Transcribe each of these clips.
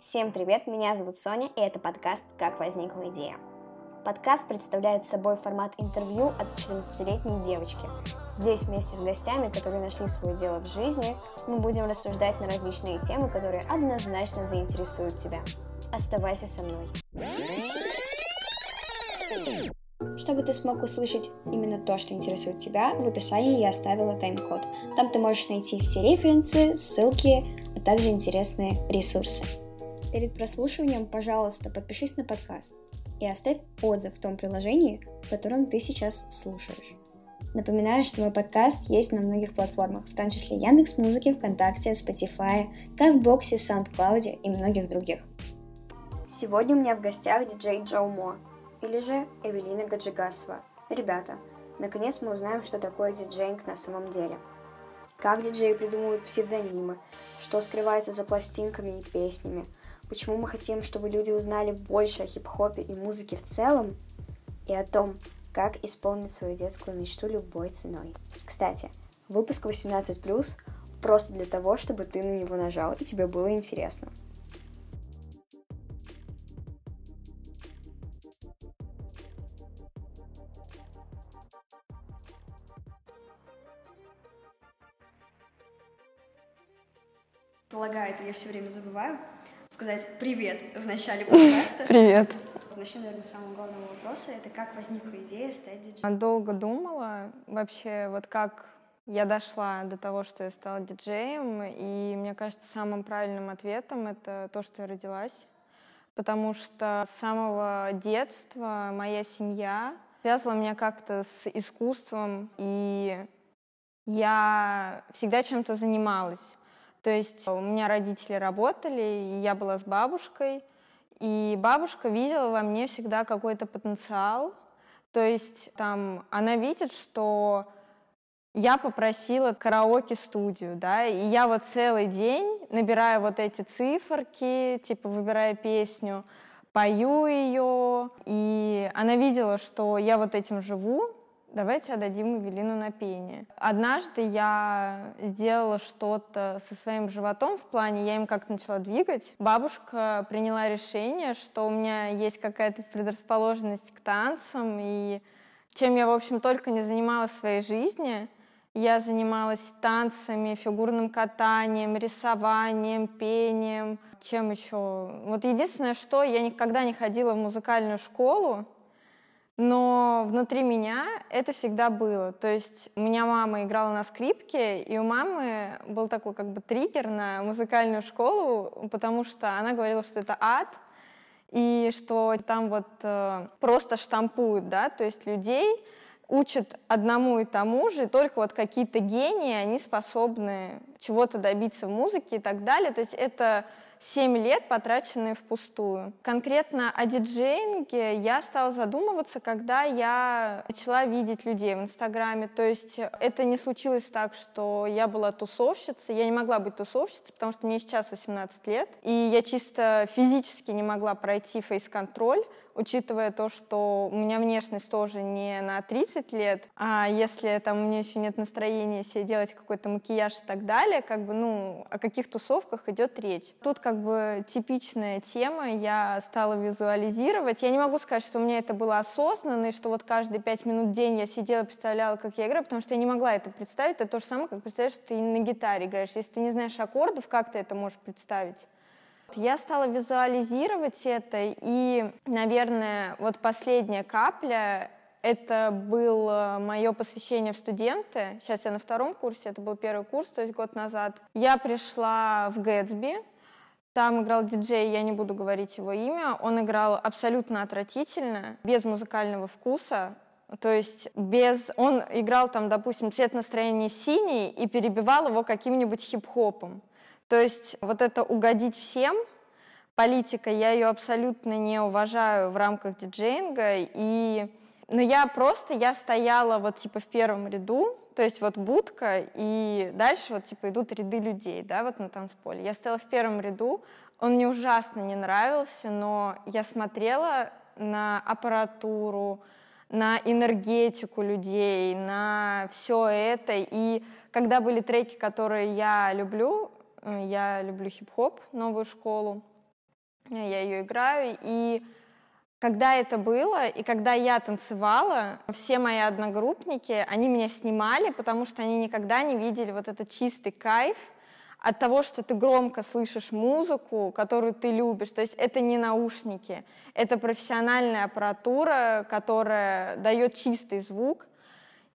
Всем привет, меня зовут Соня, и это подкаст «Как возникла идея». Подкаст представляет собой формат интервью от 14-летней девочки. Здесь вместе с гостями, которые нашли свое дело в жизни, мы будем рассуждать на различные темы, которые однозначно заинтересуют тебя. Оставайся со мной. Чтобы ты смог услышать именно то, что интересует тебя, в описании я оставила тайм-код. Там ты можешь найти все референсы, ссылки, а также интересные ресурсы. Перед прослушиванием, пожалуйста, подпишись на подкаст и оставь отзыв в том приложении, в котором ты сейчас слушаешь. Напоминаю, что мой подкаст есть на многих платформах, в том числе Яндекс Музыки, ВКонтакте, Spotify, Кастбоксе, SoundCloud и многих других. Сегодня у меня в гостях диджей Джоу Мо, или же Эвелина Гаджигасова. Ребята, наконец мы узнаем, что такое диджейнг на самом деле. Как диджеи придумывают псевдонимы, что скрывается за пластинками и песнями – почему мы хотим, чтобы люди узнали больше о хип-хопе и музыке в целом, и о том, как исполнить свою детскую мечту любой ценой. Кстати, выпуск 18+, просто для того, чтобы ты на него нажал и тебе было интересно. Полагаю, это я все время забываю сказать привет в начале подкаста. Привет. Начнем, наверное, с самого главного вопроса. Это как возникла идея стать диджеем? Долго думала вообще, вот как я дошла до того, что я стала диджеем, и мне кажется, самым правильным ответом это то, что я родилась, потому что с самого детства моя семья связывала меня как-то с искусством, и я всегда чем-то занималась. То есть у меня родители работали, и я была с бабушкой, и бабушка видела во мне всегда какой-то потенциал. То есть там она видит, что я попросила караоке-студию, да, и я вот целый день набираю вот эти циферки, типа выбирая песню, пою ее, и она видела, что я вот этим живу, давайте отдадим Эвелину на пение. Однажды я сделала что-то со своим животом в плане, я им как-то начала двигать. Бабушка приняла решение, что у меня есть какая-то предрасположенность к танцам, и чем я, в общем, только не занималась в своей жизни, я занималась танцами, фигурным катанием, рисованием, пением, чем еще. Вот единственное, что я никогда не ходила в музыкальную школу, но внутри меня это всегда было. То есть у меня мама играла на скрипке, и у мамы был такой как бы триггер на музыкальную школу, потому что она говорила, что это ад, и что там вот э, просто штампуют, да, то есть людей учат одному и тому же, только вот какие-то гении, они способны чего-то добиться в музыке и так далее. То есть это 7 лет, потраченные впустую. Конкретно о диджеинге я стала задумываться, когда я начала видеть людей в Инстаграме. То есть это не случилось так, что я была тусовщицей. Я не могла быть тусовщицей, потому что мне сейчас 18 лет. И я чисто физически не могла пройти фейс-контроль учитывая то, что у меня внешность тоже не на 30 лет, а если там у меня еще нет настроения себе делать какой-то макияж и так далее, как бы, ну, о каких тусовках идет речь. Тут как бы типичная тема, я стала визуализировать. Я не могу сказать, что у меня это было осознанно, и что вот каждые пять минут в день я сидела, представляла, как я играю, потому что я не могла это представить. Это то же самое, как представляешь, что ты на гитаре играешь. Если ты не знаешь аккордов, как ты это можешь представить? Я стала визуализировать это, и, наверное, вот последняя капля это было мое посвящение в студенты. Сейчас я на втором курсе, это был первый курс, то есть год назад. Я пришла в Гэтсби, там играл диджей, я не буду говорить его имя. Он играл абсолютно отвратительно, без музыкального вкуса. То есть без... Он играл там, допустим, цвет настроения синий и перебивал его каким-нибудь хип-хопом. То есть вот это угодить всем, политика, я ее абсолютно не уважаю в рамках диджеинга, и но я просто, я стояла вот типа в первом ряду, то есть вот будка, и дальше вот типа идут ряды людей, да, вот на танцполе. Я стояла в первом ряду, он мне ужасно не нравился, но я смотрела на аппаратуру, на энергетику людей, на все это. И когда были треки, которые я люблю, я люблю хип-хоп, новую школу. я ее играю, и когда это было, и когда я танцевала, все мои одногруппники, они меня снимали, потому что они никогда не видели вот этот чистый кайф от того, что ты громко слышишь музыку, которую ты любишь. То есть это не наушники, это профессиональная аппаратура, которая дает чистый звук,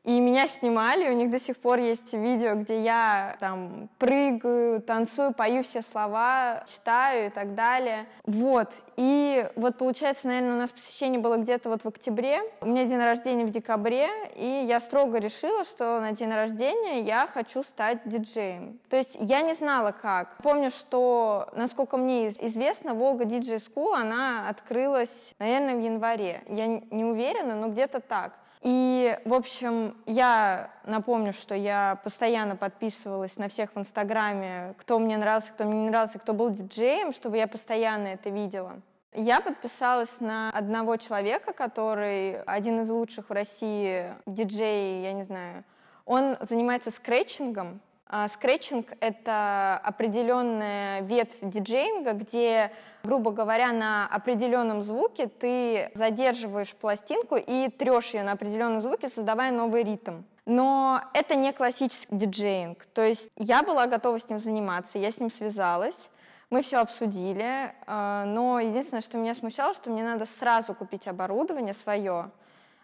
и меня снимали, у них до сих пор есть видео, где я там прыгаю, танцую, пою все слова, читаю и так далее. Вот, и вот получается, наверное, у нас посещение было где-то вот в октябре, у меня день рождения в декабре, и я строго решила, что на день рождения я хочу стать диджеем. То есть я не знала как. Помню, что, насколько мне известно, Волга Диджей School, она открылась, наверное, в январе. Я не уверена, но где-то так. И, в общем, я напомню, что я постоянно подписывалась на всех в Инстаграме, кто мне нравился, кто мне не нравился, кто был диджеем, чтобы я постоянно это видела. Я подписалась на одного человека, который один из лучших в России диджей, я не знаю. Он занимается скретчингом, скретчинг — это определенная ветвь диджеинга, где, грубо говоря, на определенном звуке ты задерживаешь пластинку и трешь ее на определенном звуке, создавая новый ритм. Но это не классический диджеинг. То есть я была готова с ним заниматься, я с ним связалась, мы все обсудили, а, но единственное, что меня смущало, что мне надо сразу купить оборудование свое,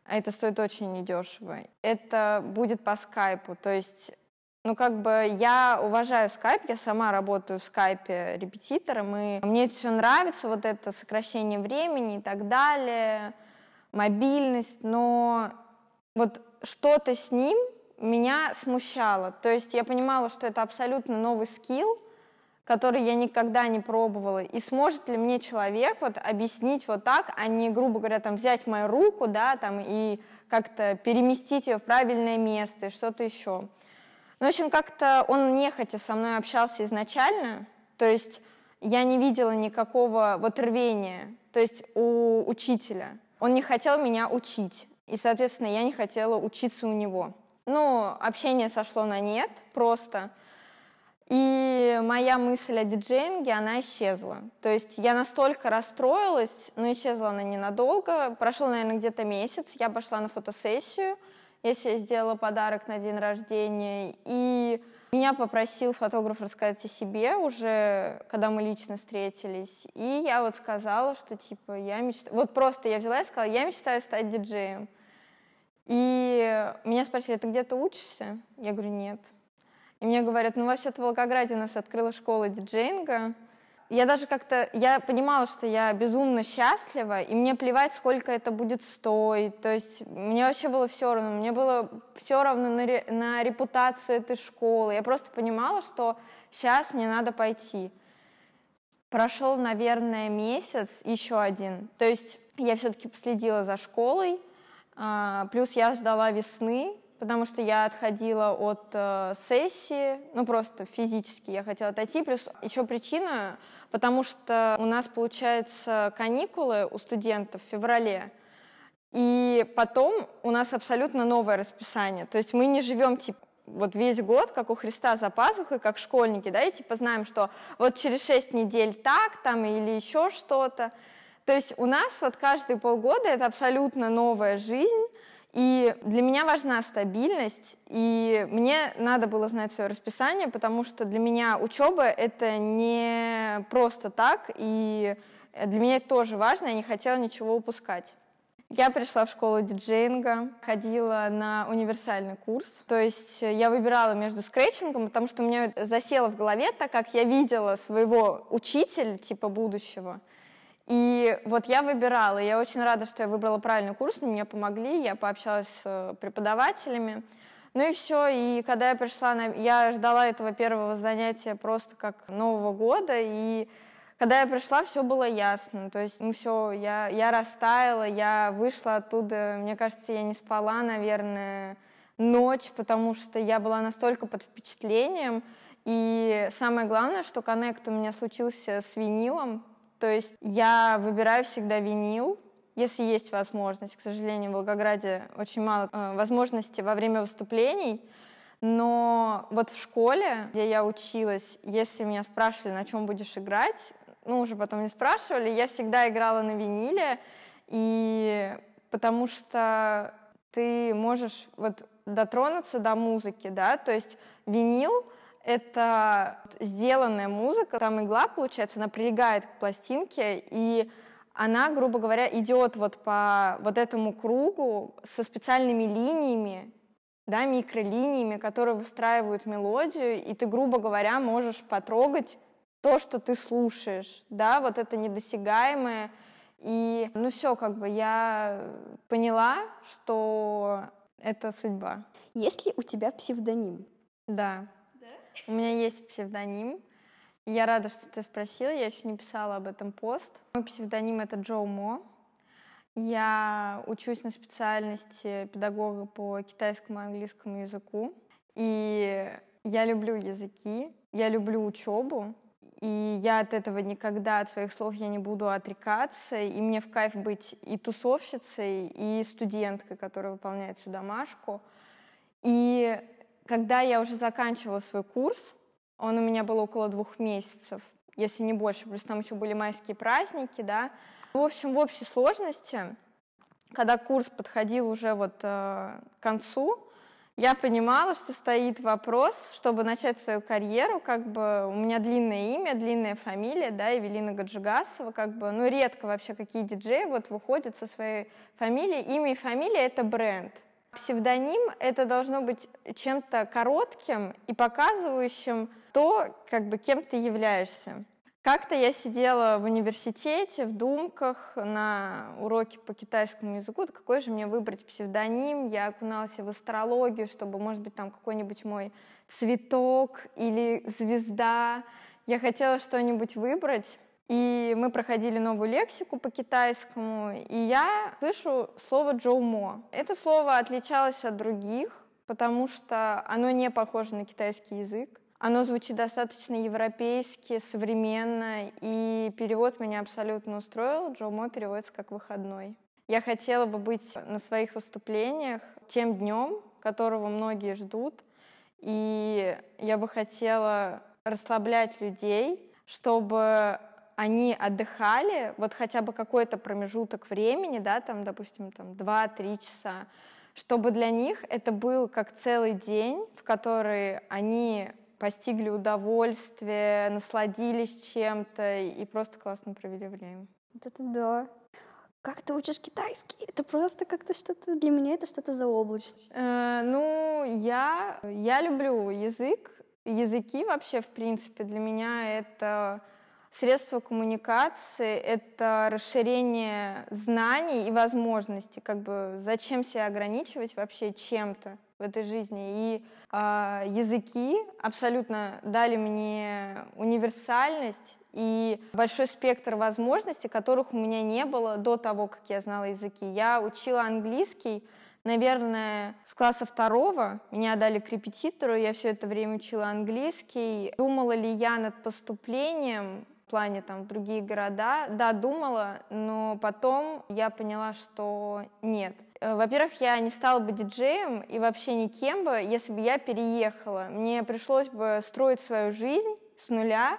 а это стоит очень недешево. Это будет по скайпу, то есть ну, как бы я уважаю скайп, я сама работаю в скайпе репетитором, и мне это все нравится, вот это сокращение времени и так далее, мобильность, но вот что-то с ним меня смущало. То есть я понимала, что это абсолютно новый скилл, который я никогда не пробовала. И сможет ли мне человек вот объяснить вот так, а не, грубо говоря, там взять мою руку, да, там и как-то переместить ее в правильное место и что-то еще. Ну, в общем, как-то он нехотя со мной общался изначально, то есть я не видела никакого вот рвения, то есть у учителя. Он не хотел меня учить, и, соответственно, я не хотела учиться у него. Ну, общение сошло на нет просто, и моя мысль о диджеинге, она исчезла. То есть я настолько расстроилась, но исчезла она ненадолго. Прошел, наверное, где-то месяц, я пошла на фотосессию, я себе сделала подарок на день рождения, и меня попросил фотограф рассказать о себе уже, когда мы лично встретились. И я вот сказала, что типа я мечтаю... Вот просто я взяла и сказала, я мечтаю стать диджеем. И меня спросили, ты где-то учишься? Я говорю, нет. И мне говорят, ну вообще-то в Волгограде у нас открыла школа диджеинга, я даже как-то, я понимала, что я безумно счастлива, и мне плевать, сколько это будет стоить. То есть мне вообще было все равно. Мне было все равно на, ре, на репутацию этой школы. Я просто понимала, что сейчас мне надо пойти. Прошел, наверное, месяц, еще один. То есть я все-таки последила за школой, а, плюс я ждала весны, потому что я отходила от э, сессии, ну просто физически я хотела отойти, плюс еще причина, потому что у нас, получается, каникулы у студентов в феврале, и потом у нас абсолютно новое расписание, то есть мы не живем типа вот весь год, как у Христа за пазухой, как школьники, да, и типа знаем, что вот через шесть недель так там или еще что-то. То есть у нас вот каждые полгода это абсолютно новая жизнь, и для меня важна стабильность, и мне надо было знать свое расписание, потому что для меня учеба — это не просто так, и для меня это тоже важно, я не хотела ничего упускать. Я пришла в школу диджеинга, ходила на универсальный курс. То есть я выбирала между скретчингом, потому что у меня засело в голове, так как я видела своего учителя, типа будущего, и вот я выбирала, я очень рада, что я выбрала правильный курс, мне помогли, я пообщалась с э, преподавателями. Ну и все, и когда я пришла, на... я ждала этого первого занятия просто как Нового года, и когда я пришла, все было ясно. То есть, ну все, я, я растаяла, я вышла оттуда, мне кажется, я не спала, наверное, ночь, потому что я была настолько под впечатлением. И самое главное, что коннект у меня случился с винилом, то есть я выбираю всегда винил, если есть возможность. К сожалению, в Волгограде очень мало э, возможностей во время выступлений. Но вот в школе, где я училась, если меня спрашивали, на чем будешь играть, ну, уже потом не спрашивали, я всегда играла на виниле, и потому что ты можешь вот дотронуться до музыки, да, то есть винил — это сделанная музыка, там игла, получается, она прилегает к пластинке, и она, грубо говоря, идет вот по вот этому кругу со специальными линиями, да, микролиниями, которые выстраивают мелодию, и ты, грубо говоря, можешь потрогать то, что ты слушаешь, да, вот это недосягаемое. И, ну все, как бы я поняла, что это судьба. Есть ли у тебя псевдоним? Да. У меня есть псевдоним. Я рада, что ты спросила, я еще не писала об этом пост. Мой псевдоним — это Джоу Мо. Я учусь на специальности педагога по китайскому и английскому языку. И я люблю языки, я люблю учебу, и я от этого никогда, от своих слов я не буду отрекаться, и мне в кайф быть и тусовщицей, и студенткой, которая выполняет всю домашку. И когда я уже заканчивала свой курс, он у меня был около двух месяцев, если не больше, плюс там еще были майские праздники, да. В общем, в общей сложности, когда курс подходил уже вот э, к концу, я понимала, что стоит вопрос, чтобы начать свою карьеру, как бы у меня длинное имя, длинная фамилия, да, Евелина Гаджигасова, как бы, ну, редко вообще какие диджеи вот выходят со своей фамилией. Имя и фамилия — это бренд. Псевдоним — это должно быть чем-то коротким и показывающим то, как бы, кем ты являешься. Как-то я сидела в университете, в думках, на уроке по китайскому языку, да какой же мне выбрать псевдоним, я окуналась в астрологию, чтобы, может быть, там какой-нибудь мой цветок или звезда. Я хотела что-нибудь выбрать, и мы проходили новую лексику по китайскому, и я слышу слово «zhoumo». Это слово отличалось от других, потому что оно не похоже на китайский язык. Оно звучит достаточно европейски, современно, и перевод меня абсолютно устроил. Zhoumo переводится как «выходной». Я хотела бы быть на своих выступлениях тем днем, которого многие ждут, и я бы хотела расслаблять людей, чтобы они отдыхали, вот хотя бы какой-то промежуток времени, да, там, допустим, там 2-3 часа, чтобы для них это был как целый день, в который они постигли удовольствие, насладились чем-то и просто классно провели время. Вот это да. Как ты учишь китайский? Это просто как-то что-то для меня это что-то заоблачное. Э, ну, я я люблю язык, языки вообще в принципе для меня это средство коммуникации, это расширение знаний и возможностей. Как бы зачем себя ограничивать вообще чем-то? в этой жизни. И э, языки абсолютно дали мне универсальность и большой спектр возможностей, которых у меня не было до того, как я знала языки. Я учила английский, наверное, с класса второго. Меня дали к репетитору, я все это время учила английский. Думала ли я над поступлением? Плане там в другие города. Да, думала, но потом я поняла, что нет. Э, во-первых, я не стала бы диджеем и вообще никем бы, если бы я переехала. Мне пришлось бы строить свою жизнь с нуля,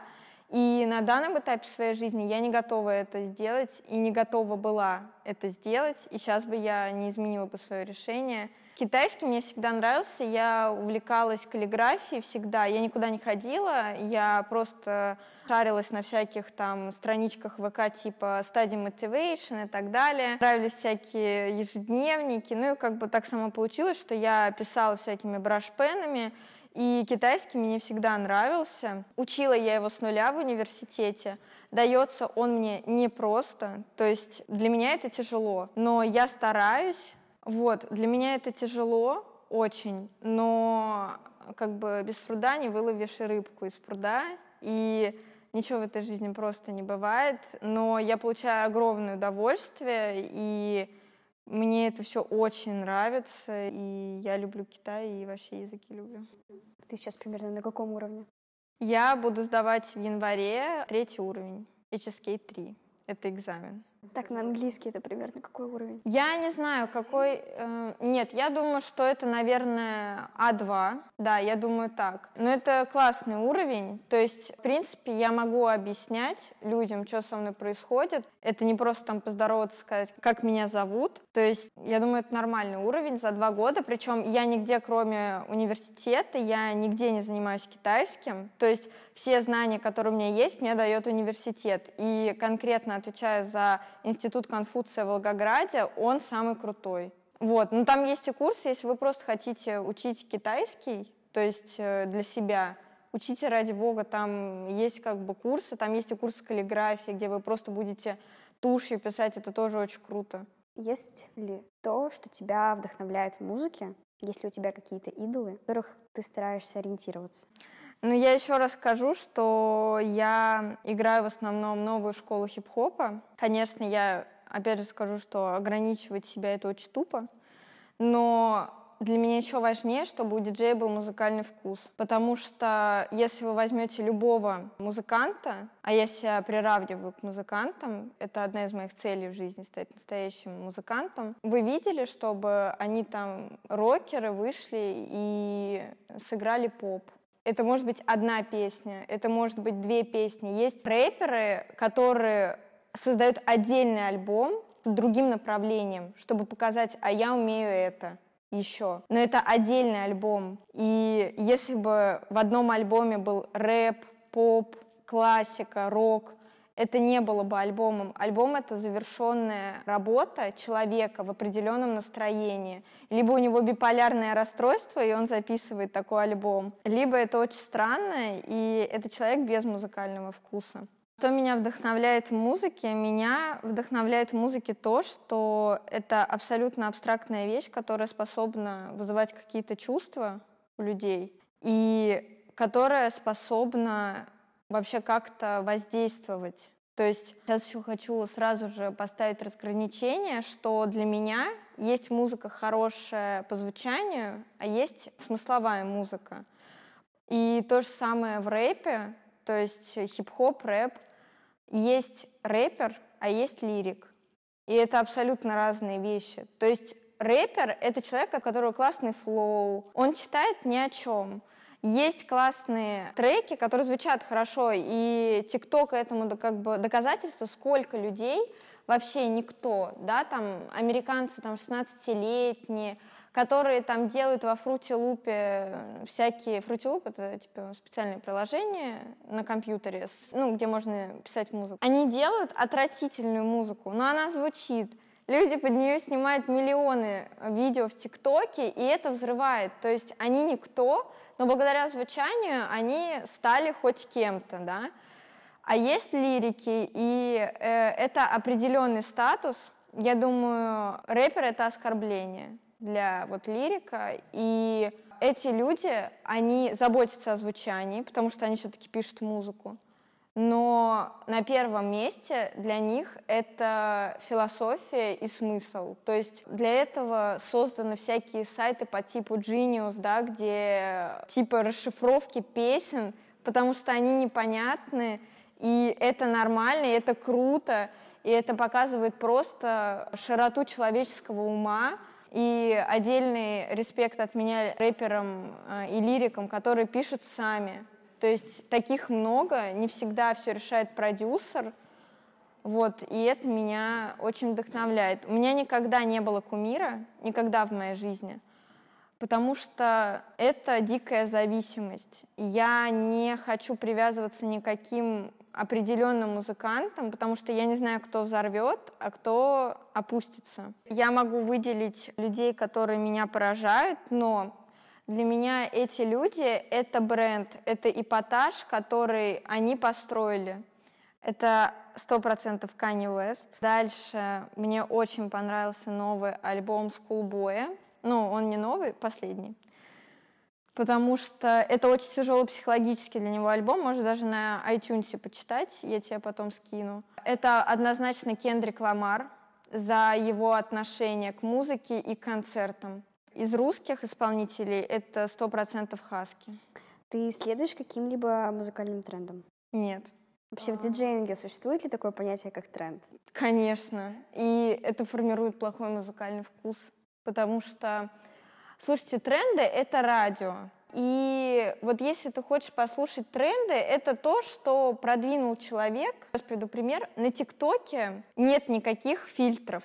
и на данном этапе своей жизни я не готова это сделать и не готова была это сделать, и сейчас бы я не изменила бы свое решение. Китайский мне всегда нравился, я увлекалась каллиграфией всегда, я никуда не ходила, я просто шарилась на всяких там страничках ВК типа Study Motivation и так далее. Нравились всякие ежедневники, ну и как бы так само получилось, что я писала всякими брашпенами, и китайский мне всегда нравился. Учила я его с нуля в университете. Дается он мне непросто, то есть для меня это тяжело, но я стараюсь. Вот, для меня это тяжело очень, но как бы без труда не выловишь рыбку из пруда, и ничего в этой жизни просто не бывает, но я получаю огромное удовольствие, и мне это все очень нравится, и я люблю Китай и вообще языки люблю. Ты сейчас примерно на каком уровне? Я буду сдавать в январе третий уровень, HSK 3. Это экзамен. Так, на английский это примерно какой уровень? Я не знаю, какой... Э, нет, я думаю, что это, наверное, А2. Да, я думаю так. Но это классный уровень. То есть, в принципе, я могу объяснять людям, что со мной происходит. Это не просто там поздороваться, сказать, как меня зовут. То есть, я думаю, это нормальный уровень за два года. Причем я нигде, кроме университета, я нигде не занимаюсь китайским. То есть, все знания, которые у меня есть, мне дает университет. И конкретно отвечаю за Институт Конфуция в Волгограде, он самый крутой. Вот, ну там есть и курсы, если вы просто хотите учить китайский, то есть э, для себя, учите ради бога, там есть как бы курсы, там есть и курсы каллиграфии, где вы просто будете тушью писать, это тоже очень круто. Есть ли то, что тебя вдохновляет в музыке? Есть ли у тебя какие-то идолы, в которых ты стараешься ориентироваться? Ну, я еще раз скажу, что я играю в основном новую школу хип-хопа. Конечно, я опять же скажу, что ограничивать себя это очень тупо, но для меня еще важнее, чтобы у диджея был музыкальный вкус. Потому что если вы возьмете любого музыканта, а я себя приравниваю к музыкантам, это одна из моих целей в жизни, стать настоящим музыкантом, вы видели, чтобы они там, рокеры, вышли и сыграли поп? Это может быть одна песня, это может быть две песни. Есть рэперы, которые создают отдельный альбом с другим направлением, чтобы показать, а я умею это еще. Но это отдельный альбом. И если бы в одном альбоме был рэп, поп, классика, рок, это не было бы альбомом. Альбом — это завершенная работа человека в определенном настроении. Либо у него биполярное расстройство, и он записывает такой альбом, либо это очень странно, и это человек без музыкального вкуса. Что меня вдохновляет в музыке? Меня вдохновляет в музыке то, что это абсолютно абстрактная вещь, которая способна вызывать какие-то чувства у людей, и которая способна вообще как-то воздействовать. То есть сейчас еще хочу сразу же поставить разграничение, что для меня есть музыка хорошая по звучанию, а есть смысловая музыка. И то же самое в рэпе, то есть хип-хоп, рэп. Есть рэпер, а есть лирик. И это абсолютно разные вещи. То есть рэпер — это человек, у которого классный флоу, он читает ни о чем. Есть классные треки, которые звучат хорошо, и ТикТок этому как бы доказательство, сколько людей, вообще никто, да, там американцы там 16-летние, которые там делают во Fruity Loop всякие... Loop — это типа специальное приложение на компьютере, ну, где можно писать музыку. Они делают отвратительную музыку, но она звучит. Люди под нее снимают миллионы видео в ТикТоке, и это взрывает. То есть они никто, но благодаря звучанию они стали хоть кем-то, да. А есть лирики, и э, это определенный статус. Я думаю, рэпер — это оскорбление для вот лирика, и эти люди, они заботятся о звучании, потому что они все-таки пишут музыку но на первом месте для них это философия и смысл. То есть для этого созданы всякие сайты по типу Genius, да, где типа расшифровки песен, потому что они непонятны, и это нормально, и это круто, и это показывает просто широту человеческого ума, и отдельный респект от меня рэперам э, и лирикам, которые пишут сами. То есть таких много, не всегда все решает продюсер. Вот, и это меня очень вдохновляет. У меня никогда не было кумира, никогда в моей жизни, потому что это дикая зависимость. Я не хочу привязываться никаким определенным музыкантам, потому что я не знаю, кто взорвет, а кто опустится. Я могу выделить людей, которые меня поражают, но для меня эти люди — это бренд, это эпатаж, который они построили. Это сто процентов Kanye West. Дальше мне очень понравился новый альбом Schoolboy. Ну, он не новый, последний. Потому что это очень тяжелый психологически для него альбом. Можешь даже на iTunes почитать, я тебе потом скину. Это однозначно Кендрик Ламар за его отношение к музыке и к концертам. Из русских исполнителей это сто процентов хаски. Ты следуешь каким-либо музыкальным трендам? Нет. Вообще в диджеинге существует ли такое понятие, как тренд? Конечно. И это формирует плохой музыкальный вкус. Потому что, слушайте, тренды — это радио. И вот если ты хочешь послушать тренды, это то, что продвинул человек. Сейчас приведу пример. На ТикТоке нет никаких фильтров.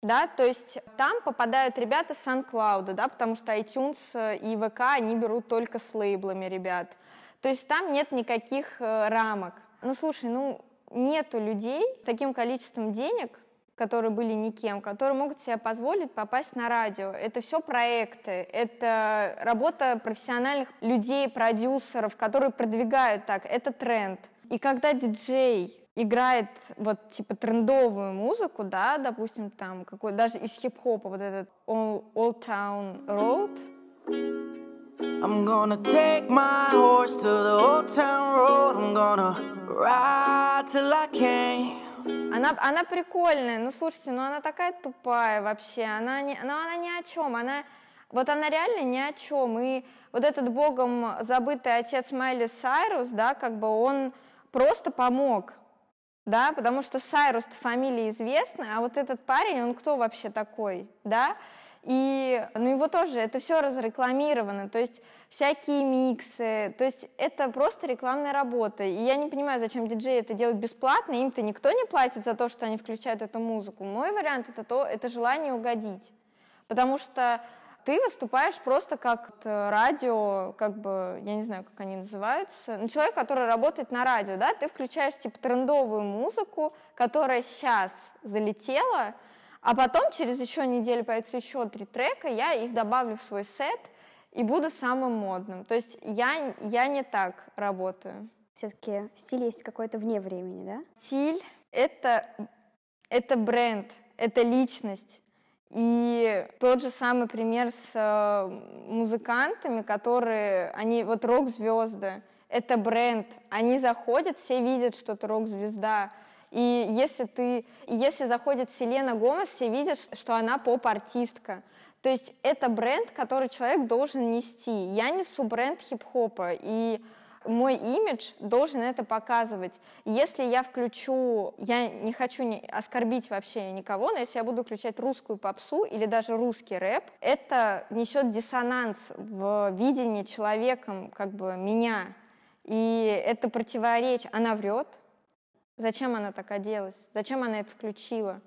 Да, то есть там попадают ребята с SunCloud, да, потому что iTunes и ВК, они берут только с лейблами ребят. То есть там нет никаких э, рамок. Ну, слушай, ну, нету людей с таким количеством денег, которые были никем, которые могут себе позволить попасть на радио. Это все проекты, это работа профессиональных людей, продюсеров, которые продвигают так, это тренд. И когда диджей играет вот типа трендовую музыку, да, допустим, там какой даже из хип-хопа вот этот Old, Old Town Road. I'm gonna take my horse to the Old Town Road. I'm gonna ride till I can't. Она, она прикольная, ну слушайте, ну она такая тупая вообще, она, не, ну, она ни о чем, она, вот она реально ни о чем. И вот этот богом забытый отец Майли Сайрус, да, как бы он просто помог, да, потому что Сайрус фамилия известная, а вот этот парень, он кто вообще такой, да? И, ну, его тоже, это все разрекламировано, то есть всякие миксы, то есть это просто рекламная работа. И я не понимаю, зачем диджеи это делают бесплатно, им-то никто не платит за то, что они включают эту музыку. Мой вариант это то, это желание угодить. Потому что ты выступаешь просто как радио, как бы, я не знаю, как они называются, ну, человек, который работает на радио, да, ты включаешь, типа, трендовую музыку, которая сейчас залетела, а потом через еще неделю появится еще три трека, я их добавлю в свой сет и буду самым модным. То есть я, я не так работаю. Все-таки стиль есть какой-то вне времени, да? Стиль — это, это бренд, это личность. И тот же самый пример с э, музыкантами, которые, они вот рок-звезды, это бренд, они заходят, все видят, что ты рок-звезда. И если ты, если заходит Селена Гомес, все видят, что она поп-артистка. То есть это бренд, который человек должен нести. Я несу бренд хип-хопа, и мой имидж должен это показывать. Если я включу, я не хочу не, оскорбить вообще никого, но если я буду включать русскую попсу или даже русский рэп, это несет диссонанс в видении человеком как бы меня. И это противоречие. Она врет. Зачем она так оделась? Зачем она это включила?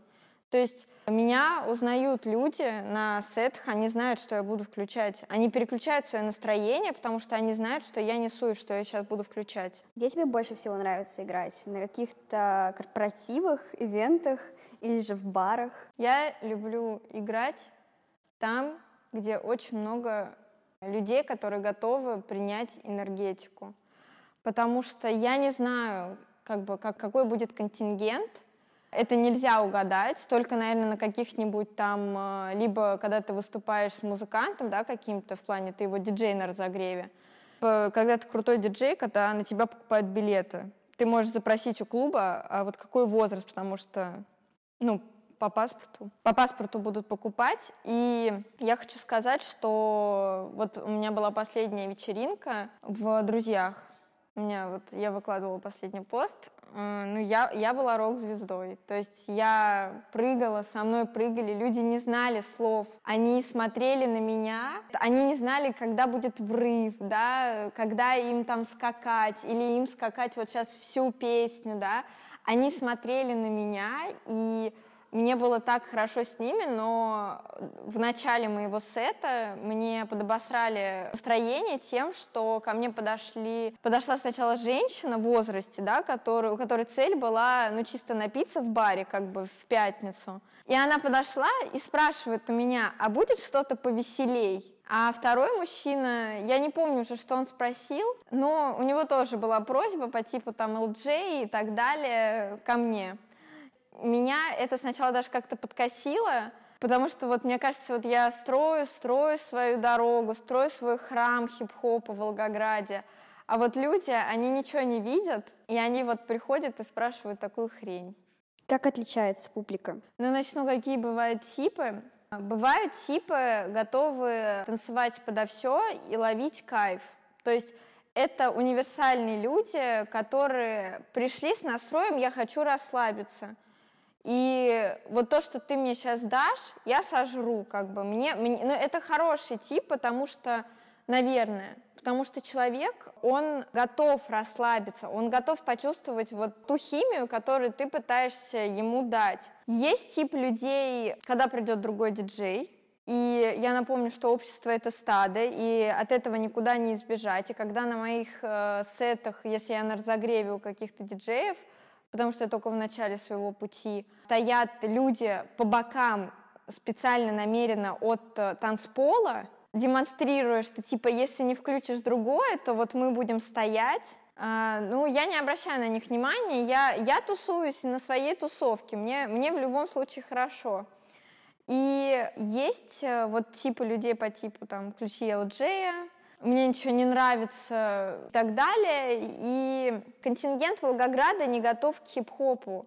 То есть меня узнают люди на сетах, они знают, что я буду включать. Они переключают свое настроение, потому что они знают, что я несу и что я сейчас буду включать. Где тебе больше всего нравится играть? На каких-то корпоративах, ивентах или же в барах? Я люблю играть там, где очень много людей, которые готовы принять энергетику. Потому что я не знаю, как бы, как, какой будет контингент, это нельзя угадать, только, наверное, на каких-нибудь там, э, либо когда ты выступаешь с музыкантом, да, каким-то в плане, ты его диджей на разогреве. Когда ты крутой диджей, когда на тебя покупают билеты, ты можешь запросить у клуба, а вот какой возраст, потому что, ну, по паспорту. По паспорту будут покупать. И я хочу сказать, что вот у меня была последняя вечеринка в «Друзьях». У меня вот, я выкладывала последний пост, ну, я, я была рок-звездой. То есть я прыгала, со мной прыгали, люди не знали слов. Они смотрели на меня, они не знали, когда будет врыв, да, когда им там скакать, или им скакать вот сейчас всю песню, да. Они смотрели на меня, и мне было так хорошо с ними, но в начале моего сета мне подобосрали настроение тем, что ко мне подошли, подошла сначала женщина в возрасте, да, который, у которой цель была, ну, чисто напиться в баре, как бы, в пятницу. И она подошла и спрашивает у меня, а будет что-то повеселей? А второй мужчина, я не помню уже, что он спросил, но у него тоже была просьба по типу там LJ и так далее ко мне меня это сначала даже как-то подкосило, потому что вот мне кажется, вот я строю, строю свою дорогу, строю свой храм хип-хопа в Волгограде, а вот люди, они ничего не видят, и они вот приходят и спрашивают такую хрень. Как отличается публика? Ну, начну, какие бывают типы. Бывают типы, готовые танцевать подо все и ловить кайф. То есть это универсальные люди, которые пришли с настроем «я хочу расслабиться». И вот то, что ты мне сейчас дашь, я сожру, как бы. Мне, мне, ну, это хороший тип, потому что, наверное, потому что человек, он готов расслабиться, он готов почувствовать вот ту химию, которую ты пытаешься ему дать. Есть тип людей, когда придет другой диджей, и я напомню, что общество это стадо, и от этого никуда не избежать. И когда на моих э, сетах, если я на разогреве у каких-то диджеев, потому что я только в начале своего пути, стоят люди по бокам специально, намеренно от э, танцпола, демонстрируя, что типа если не включишь другое, то вот мы будем стоять. А, ну, я не обращаю на них внимания, я, я тусуюсь на своей тусовке, мне, мне в любом случае хорошо. И есть э, вот типы людей по типу там ключи LJ, мне ничего не нравится и так далее. И контингент Волгограда не готов к хип-хопу.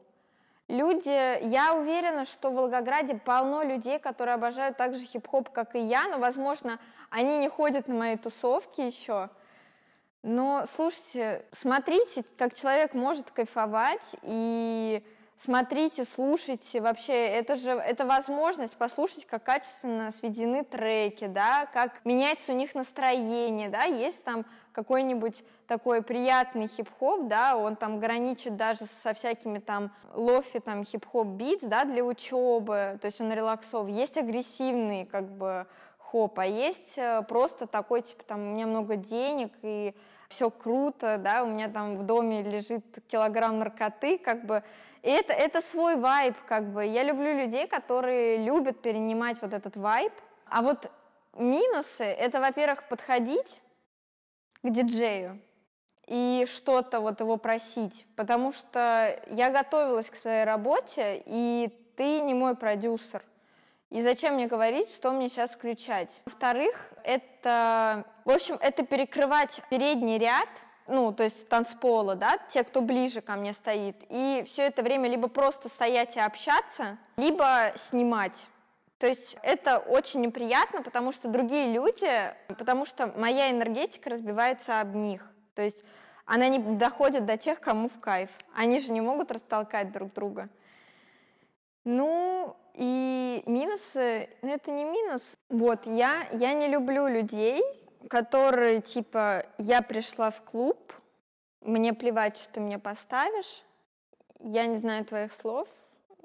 Люди, я уверена, что в Волгограде полно людей, которые обожают так же хип-хоп, как и я, но, возможно, они не ходят на мои тусовки еще. Но, слушайте, смотрите, как человек может кайфовать, и смотрите, слушайте, вообще, это же, это возможность послушать, как качественно сведены треки, да, как меняется у них настроение, да, есть там какой-нибудь такой приятный хип-хоп, да, он там граничит даже со всякими там лофи, там хип-хоп бит, да, для учебы, то есть он релаксов. Есть агрессивный, как бы, хоп, а есть э, просто такой, типа, там, у меня много денег, и все круто, да, у меня там в доме лежит килограмм наркоты, как бы, и это, это свой вайб, как бы. Я люблю людей, которые любят перенимать вот этот вайб. А вот минусы — это, во-первых, подходить к диджею и что-то вот его просить, потому что я готовилась к своей работе, и ты не мой продюсер. И зачем мне говорить, что мне сейчас включать? Во-вторых, это, в общем, это перекрывать передний ряд — ну, то есть танцпола, да, те, кто ближе ко мне стоит, и все это время либо просто стоять и общаться, либо снимать. То есть это очень неприятно, потому что другие люди, потому что моя энергетика разбивается об них. То есть она не доходит до тех, кому в кайф. Они же не могут растолкать друг друга. Ну, и минусы, ну это не минус. Вот, я, я не люблю людей, которые типа я пришла в клуб, мне плевать, что ты мне поставишь, я не знаю твоих слов,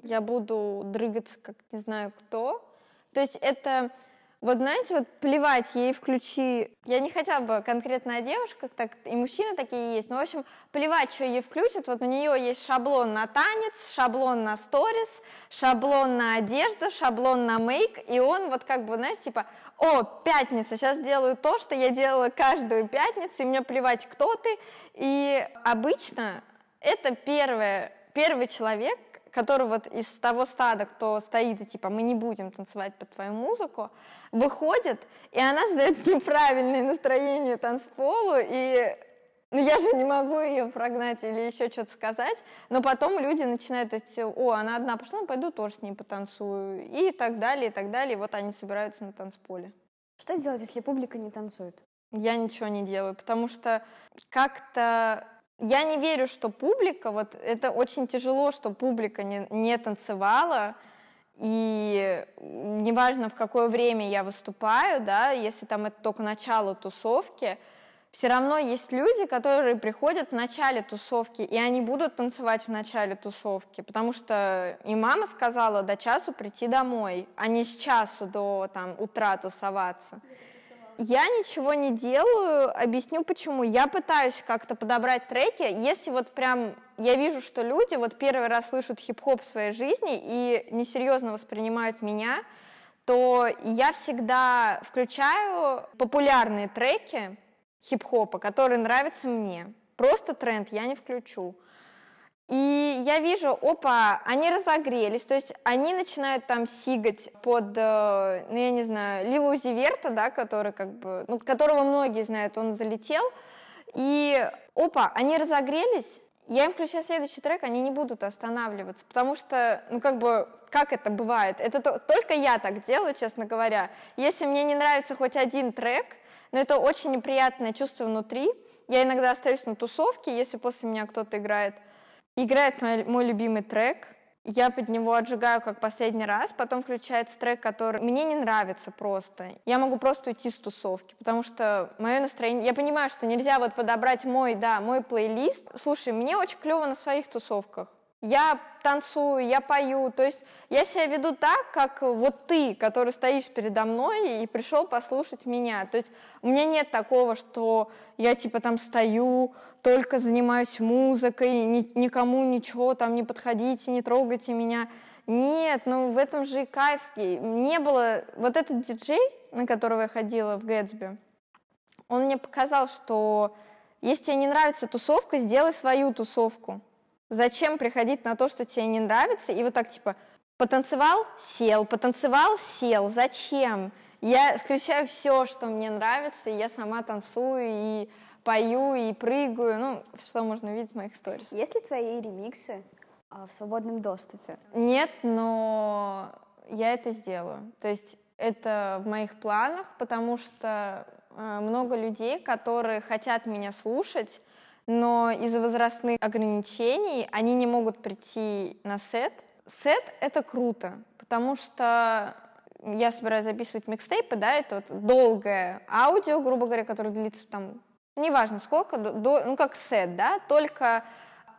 я буду дрыгаться, как не знаю кто. То есть это вот знаете, вот плевать ей включи. Я не хотела бы конкретно о девушках, так и мужчины такие есть. Но, в общем, плевать, что ей включат. Вот у нее есть шаблон на танец, шаблон на сторис, шаблон на одежду, шаблон на мейк. И он вот как бы, знаете, типа, о, пятница, сейчас делаю то, что я делала каждую пятницу, и мне плевать, кто ты. И обычно это первое, первый человек, который вот из того стада, кто стоит и типа мы не будем танцевать под твою музыку, выходит, и она задает неправильное настроение танцполу, и ну, я же не могу ее прогнать или еще что-то сказать, но потом люди начинают, эти, о, она одна пошла, ну, пойду тоже с ней потанцую, и так далее, и так далее, и вот они собираются на танцполе. Что делать, если публика не танцует? Я ничего не делаю, потому что как-то я не верю, что публика, вот это очень тяжело, что публика не, не танцевала, и неважно, в какое время я выступаю, да, если там это только начало тусовки, все равно есть люди, которые приходят в начале тусовки, и они будут танцевать в начале тусовки, потому что и мама сказала до часу прийти домой, а не с часу до там, утра тусоваться. Я ничего не делаю, объясню почему. Я пытаюсь как-то подобрать треки, если вот прям я вижу, что люди вот первый раз слышат хип-хоп в своей жизни и несерьезно воспринимают меня, то я всегда включаю популярные треки хип-хопа, которые нравятся мне. Просто тренд я не включу. И я вижу, опа, они разогрелись, то есть они начинают там сигать под, э, ну я не знаю, Лилу Зиверта, да, который как бы, ну, которого многие знают, он залетел, и опа, они разогрелись, я им включаю следующий трек, они не будут останавливаться, потому что, ну как бы, как это бывает? Это то, только я так делаю, честно говоря. Если мне не нравится хоть один трек, но это очень неприятное чувство внутри, я иногда остаюсь на тусовке, если после меня кто-то играет – Играет мой, мой любимый трек, я под него отжигаю как последний раз, потом включается трек, который мне не нравится просто. Я могу просто уйти с тусовки, потому что мое настроение... Я понимаю, что нельзя вот подобрать мой, да, мой плейлист. Слушай, мне очень клево на своих тусовках. Я танцую, я пою, то есть я себя веду так, как вот ты, который стоишь передо мной и пришел послушать меня. То есть у меня нет такого, что я типа там стою, только занимаюсь музыкой, ни, никому ничего там не подходите, не трогайте меня. Нет, ну в этом же и кайф. Не было... Вот этот диджей, на которого я ходила в Гэтсби, он мне показал, что если тебе не нравится тусовка, сделай свою тусовку. Зачем приходить на то, что тебе не нравится, и вот так типа потанцевал, сел, потанцевал, сел. Зачем? Я включаю все, что мне нравится, и я сама танцую, и пою, и прыгаю. Ну, что можно видеть в моих сторис. Есть ли твои ремиксы а, в свободном доступе? Нет, но я это сделаю. То есть это в моих планах, потому что э, много людей, которые хотят меня слушать, но из-за возрастных ограничений они не могут прийти на сет. Сет — это круто, потому что я собираюсь записывать микстейпы, да, это вот долгое аудио, грубо говоря, которое длится там, неважно сколько, до, ну как сет, да, только,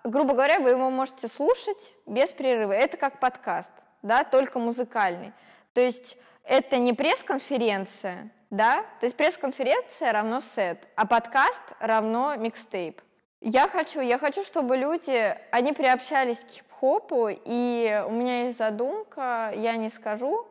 грубо говоря, вы его можете слушать без перерыва. Это как подкаст, да, только музыкальный. То есть это не пресс-конференция, да, то есть пресс-конференция равно сет, а подкаст равно микстейп. Я хочу, я хочу, чтобы люди, они приобщались к хип-хопу, и у меня есть задумка, я не скажу,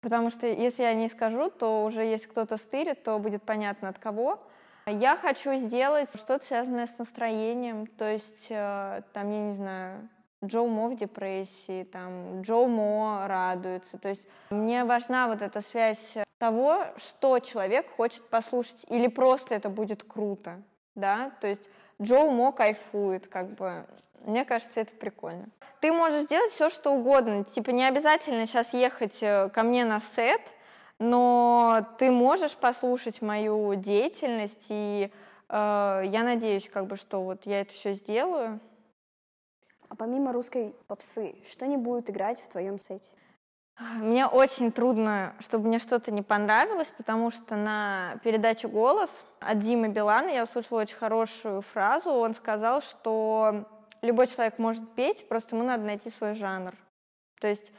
потому что если я не скажу, то уже если кто-то стырит, то будет понятно от кого. Я хочу сделать что-то связанное с настроением, то есть э, там, я не знаю, Джо Мо в депрессии, там, Джо Мо радуется. То есть мне важна вот эта связь того, что человек хочет послушать, или просто это будет круто, да, то есть Джоу Мо кайфует, как бы. Мне кажется, это прикольно. Ты можешь делать все, что угодно. Типа не обязательно сейчас ехать э, ко мне на сет, но ты можешь послушать мою деятельность, и э, я надеюсь, как бы, что вот я это все сделаю. А помимо русской попсы, что не будет играть в твоем сете? Мне очень трудно, чтобы мне что-то не понравилось, потому что на передаче «Голос» от Димы Билана я услышала очень хорошую фразу. Он сказал, что любой человек может петь, просто ему надо найти свой жанр. То есть,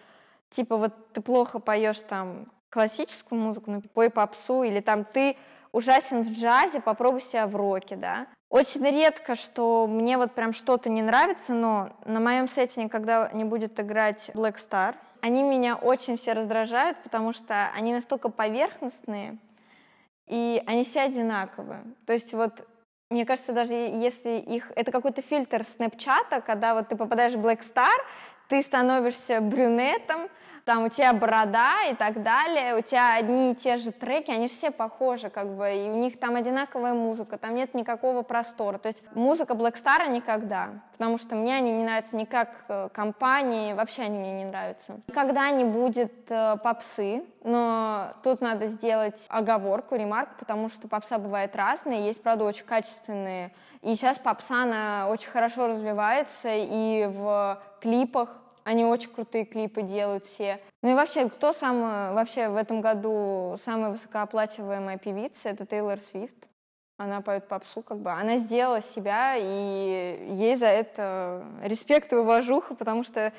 типа, вот ты плохо поешь там классическую музыку, ну, пой попсу, или там ты ужасен в джазе, попробуй себя в роке, да. Очень редко, что мне вот прям что-то не нравится, но на моем сете никогда не будет играть Black Star — они меня очень все раздражают, потому что они настолько поверхностные, и они все одинаковые. То есть вот мне кажется, даже если их... Это какой-то фильтр снэпчата, когда вот ты попадаешь в Black Star, ты становишься брюнетом, там у тебя борода и так далее, у тебя одни и те же треки, они все похожи, как бы, и у них там одинаковая музыка, там нет никакого простора. То есть музыка Black Star никогда, потому что мне они не нравятся ни как э, компании, вообще они мне не нравятся. Никогда не будет э, попсы, но тут надо сделать оговорку, ремарк, потому что попса бывает разная, есть, правда, очень качественные. И сейчас попса, она очень хорошо развивается, и в клипах они очень крутые клипы делают все. Ну и вообще, кто сам вообще в этом году самая высокооплачиваемая певица? Это Тейлор Свифт. Она поет попсу, как бы. Она сделала себя, и ей за это респект и уважуха, потому что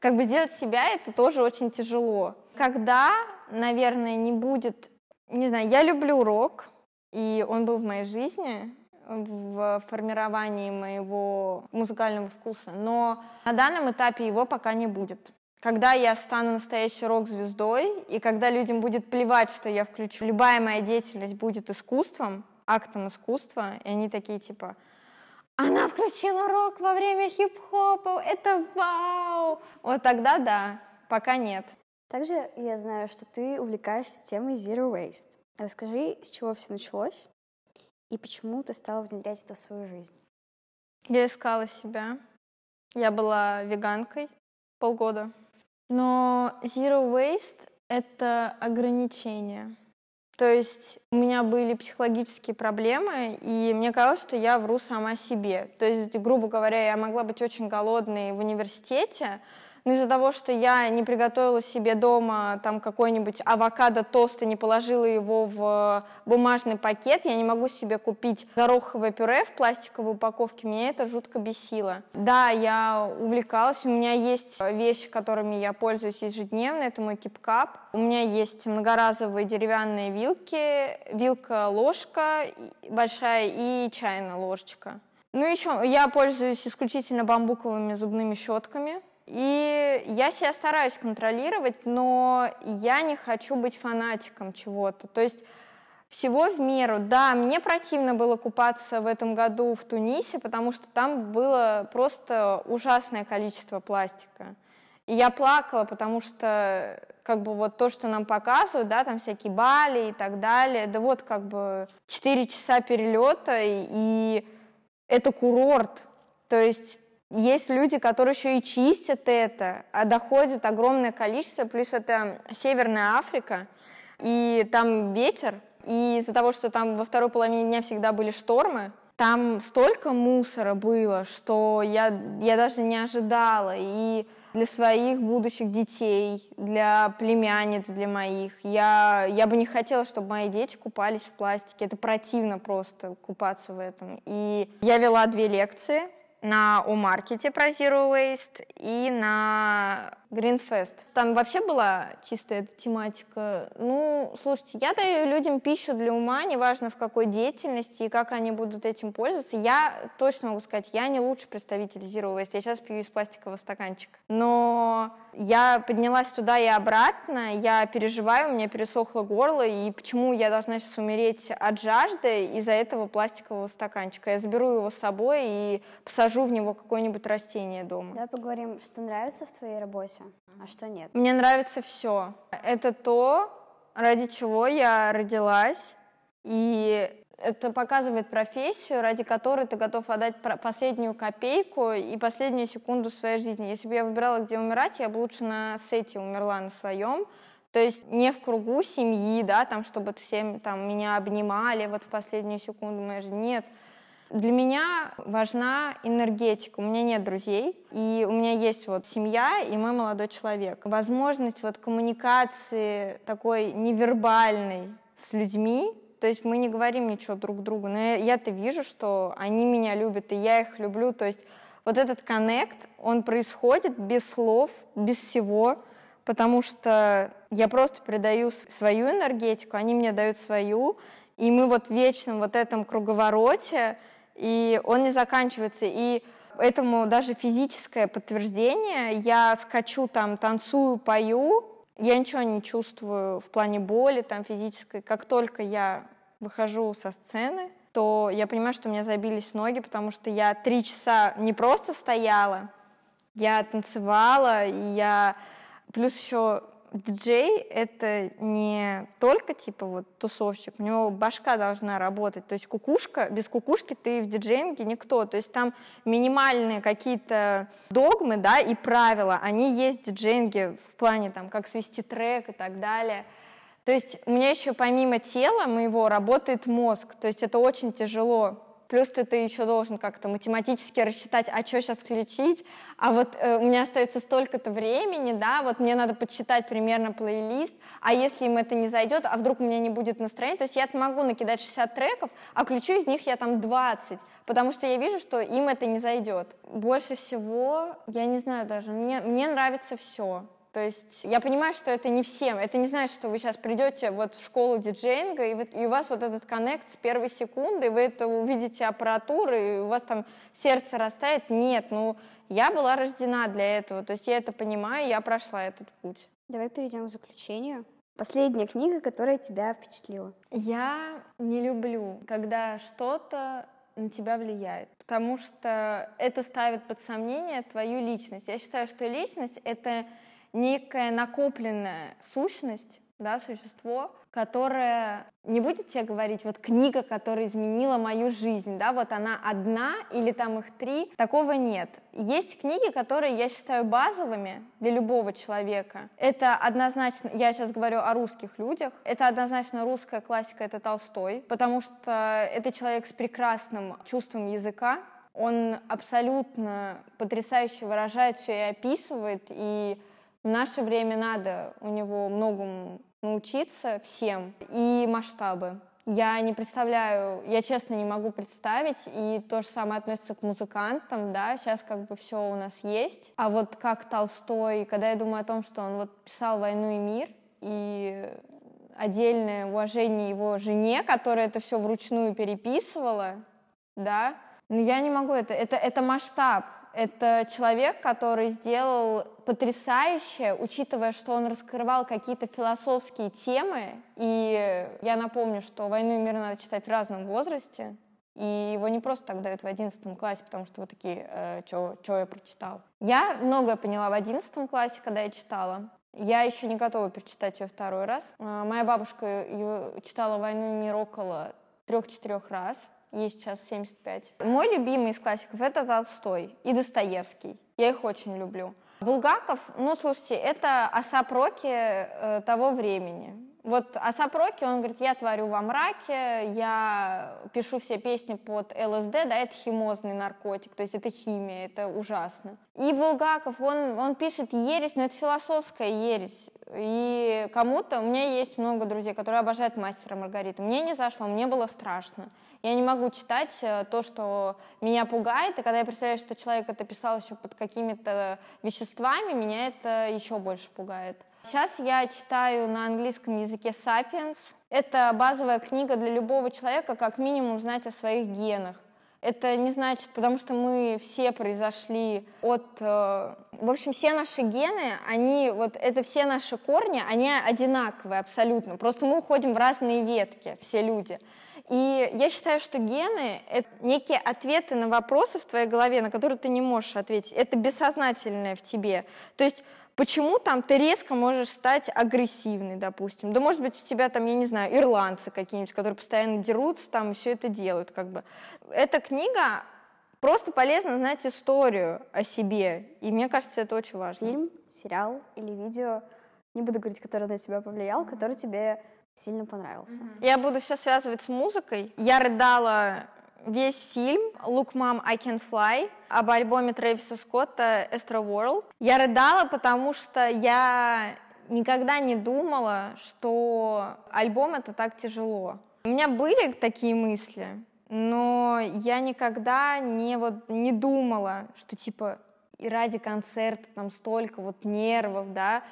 как бы сделать себя это тоже очень тяжело. Когда, наверное, не будет... Не знаю, я люблю рок, и он был в моей жизни, в формировании моего музыкального вкуса, но на данном этапе его пока не будет. Когда я стану настоящей рок-звездой, и когда людям будет плевать, что я включу, любая моя деятельность будет искусством, актом искусства, и они такие типа, она включила рок во время хип-хопа, это вау! Вот тогда да, пока нет. Также я знаю, что ты увлекаешься темой Zero Waste. Расскажи, с чего все началось? И почему ты стала внедрять это в свою жизнь? Я искала себя. Я была веганкой полгода. Но Zero Waste — это ограничение. То есть у меня были психологические проблемы, и мне казалось, что я вру сама себе. То есть, грубо говоря, я могла быть очень голодной в университете, но из-за того, что я не приготовила себе дома там какой-нибудь авокадо-тост и не положила его в бумажный пакет, я не могу себе купить гороховое пюре в пластиковой упаковке, меня это жутко бесило. Да, я увлекалась, у меня есть вещи, которыми я пользуюсь ежедневно, это мой кипкап. У меня есть многоразовые деревянные вилки, вилка, ложка большая и чайная ложечка. Ну еще я пользуюсь исключительно бамбуковыми зубными щетками. И я себя стараюсь контролировать, но я не хочу быть фанатиком чего-то. То есть всего в меру. Да, мне противно было купаться в этом году в Тунисе, потому что там было просто ужасное количество пластика. И я плакала, потому что как бы вот то, что нам показывают, да, там всякие Бали и так далее, да вот как бы 4 часа перелета и, и это курорт. То есть есть люди, которые еще и чистят это, а доходит огромное количество, плюс это Северная Африка, и там ветер, и из-за того, что там во второй половине дня всегда были штормы, там столько мусора было, что я, я даже не ожидала. И для своих будущих детей, для племянниц, для моих. Я, я бы не хотела, чтобы мои дети купались в пластике. Это противно просто купаться в этом. И я вела две лекции на о-маркете про Zero Waste и на Greenfest. Там вообще была чистая эта тематика. Ну, слушайте, я даю людям пищу для ума, неважно в какой деятельности и как они будут этим пользоваться. Я точно могу сказать, я не лучший представитель Zero Waste. Я сейчас пью из пластикового стаканчика. Но я поднялась туда и обратно, я переживаю, у меня пересохло горло, и почему я должна сейчас умереть от жажды из-за этого пластикового стаканчика? Я заберу его с собой и посажу в него какое-нибудь растение дома. Давай поговорим, что нравится в твоей работе а что нет? Мне нравится все. Это то, ради чего я родилась, и это показывает профессию, ради которой ты готов отдать последнюю копейку и последнюю секунду своей жизни. Если бы я выбирала, где умирать, я бы лучше на сете умерла на своем, то есть не в кругу семьи, да, там, чтобы все там, меня обнимали вот в последнюю секунду моей жизни. Нет, для меня важна энергетика. У меня нет друзей, и у меня есть вот семья и мой молодой человек. Возможность вот коммуникации такой невербальной с людьми, то есть мы не говорим ничего друг другу, но я-то вижу, что они меня любят, и я их люблю. То есть вот этот коннект, он происходит без слов, без всего, потому что я просто передаю свою энергетику, они мне дают свою, и мы вот в вечном вот этом круговороте и он не заканчивается. И этому даже физическое подтверждение. Я скачу там, танцую, пою, я ничего не чувствую в плане боли там физической. Как только я выхожу со сцены, то я понимаю, что у меня забились ноги, потому что я три часа не просто стояла, я танцевала, и я плюс еще диджей — это не только, типа, вот тусовщик, у него башка должна работать. То есть кукушка, без кукушки ты в диджеинге никто. То есть там минимальные какие-то догмы, да, и правила, они есть в диджеинге в плане, там, как свести трек и так далее. То есть у меня еще помимо тела моего работает мозг, то есть это очень тяжело Плюс ты, ты еще должен как-то математически рассчитать, а что сейчас включить, а вот э, у меня остается столько-то времени, да, вот мне надо подсчитать примерно плейлист, а если им это не зайдет, а вдруг у меня не будет настроения, то есть я могу накидать 60 треков, а включу из них я там 20, потому что я вижу, что им это не зайдет. Больше всего, я не знаю даже, мне, мне нравится все. То есть я понимаю, что это не всем. Это не значит, что вы сейчас придете вот в школу диджеинга, и, вот, и у вас вот этот коннект с первой секунды, вы это увидите аппаратуру, и у вас там сердце растает. Нет, ну я была рождена для этого. То есть я это понимаю, я прошла этот путь. Давай перейдем к заключению. Последняя книга, которая тебя впечатлила. Я не люблю, когда что-то на тебя влияет, потому что это ставит под сомнение твою личность. Я считаю, что личность — это некая накопленная сущность, да, существо, которое не будет тебе говорить, вот книга, которая изменила мою жизнь, да, вот она одна или там их три, такого нет. Есть книги, которые я считаю базовыми для любого человека. Это однозначно, я сейчас говорю о русских людях, это однозначно русская классика, это Толстой, потому что это человек с прекрасным чувством языка, Он абсолютно потрясающе выражает все и описывает, и в наше время надо у него многому научиться всем, и масштабы. Я не представляю, я честно не могу представить, и то же самое относится к музыкантам, да, сейчас как бы все у нас есть. А вот как Толстой, когда я думаю о том, что он вот писал «Войну и мир», и отдельное уважение его жене, которая это все вручную переписывала, да, но я не могу, это, это, это масштаб, это человек, который сделал потрясающе, учитывая, что он раскрывал какие-то философские темы. И я напомню, что «Войну и мир» надо читать в разном возрасте. И его не просто так дают в одиннадцатом классе, потому что вы такие, э, что я прочитал. Я многое поняла в одиннадцатом классе, когда я читала. Я еще не готова прочитать ее второй раз. Э, моя бабушка читала «Войну и мир» около трех-четырех раз ей сейчас 75. Мой любимый из классиков — это Толстой и Достоевский. Я их очень люблю. Булгаков, ну, слушайте, это осапроки э, того времени. Вот Асап Роки, он говорит, я творю во мраке, я пишу все песни под ЛСД, да, это химозный наркотик, то есть это химия, это ужасно. И Булгаков, он, он пишет ересь, но это философская ересь. И кому-то, у меня есть много друзей, которые обожают мастера Маргариту. Мне не зашло, мне было страшно. Я не могу читать э, то, что меня пугает, и когда я представляю, что человек это писал еще под какими-то веществами, меня это еще больше пугает. Сейчас я читаю на английском языке «Sapiens». Это базовая книга для любого человека, как минимум знать о своих генах. Это не значит, потому что мы все произошли от... Э, в общем, все наши гены, они, вот это все наши корни, они одинаковые абсолютно. Просто мы уходим в разные ветки, все люди. И я считаю, что гены — это некие ответы на вопросы в твоей голове, на которые ты не можешь ответить. Это бессознательное в тебе. То есть Почему там ты резко можешь стать агрессивной, допустим? Да, может быть, у тебя там, я не знаю, ирландцы какие-нибудь, которые постоянно дерутся там и все это делают, как бы. Эта книга просто полезно знать историю о себе, и мне кажется, это очень важно. Фильм, сериал или видео, не буду говорить, который на тебя повлиял, который тебе сильно понравился. Я буду все связывать с музыкой. Я рыдала весь фильм «Look, Mom, I Can Fly» об альбоме Трэвиса Скотта «Astro World». Я рыдала, потому что я никогда не думала, что альбом — это так тяжело. У меня были такие мысли, но я никогда не, вот, не думала, что типа и ради концерта там столько вот нервов, да,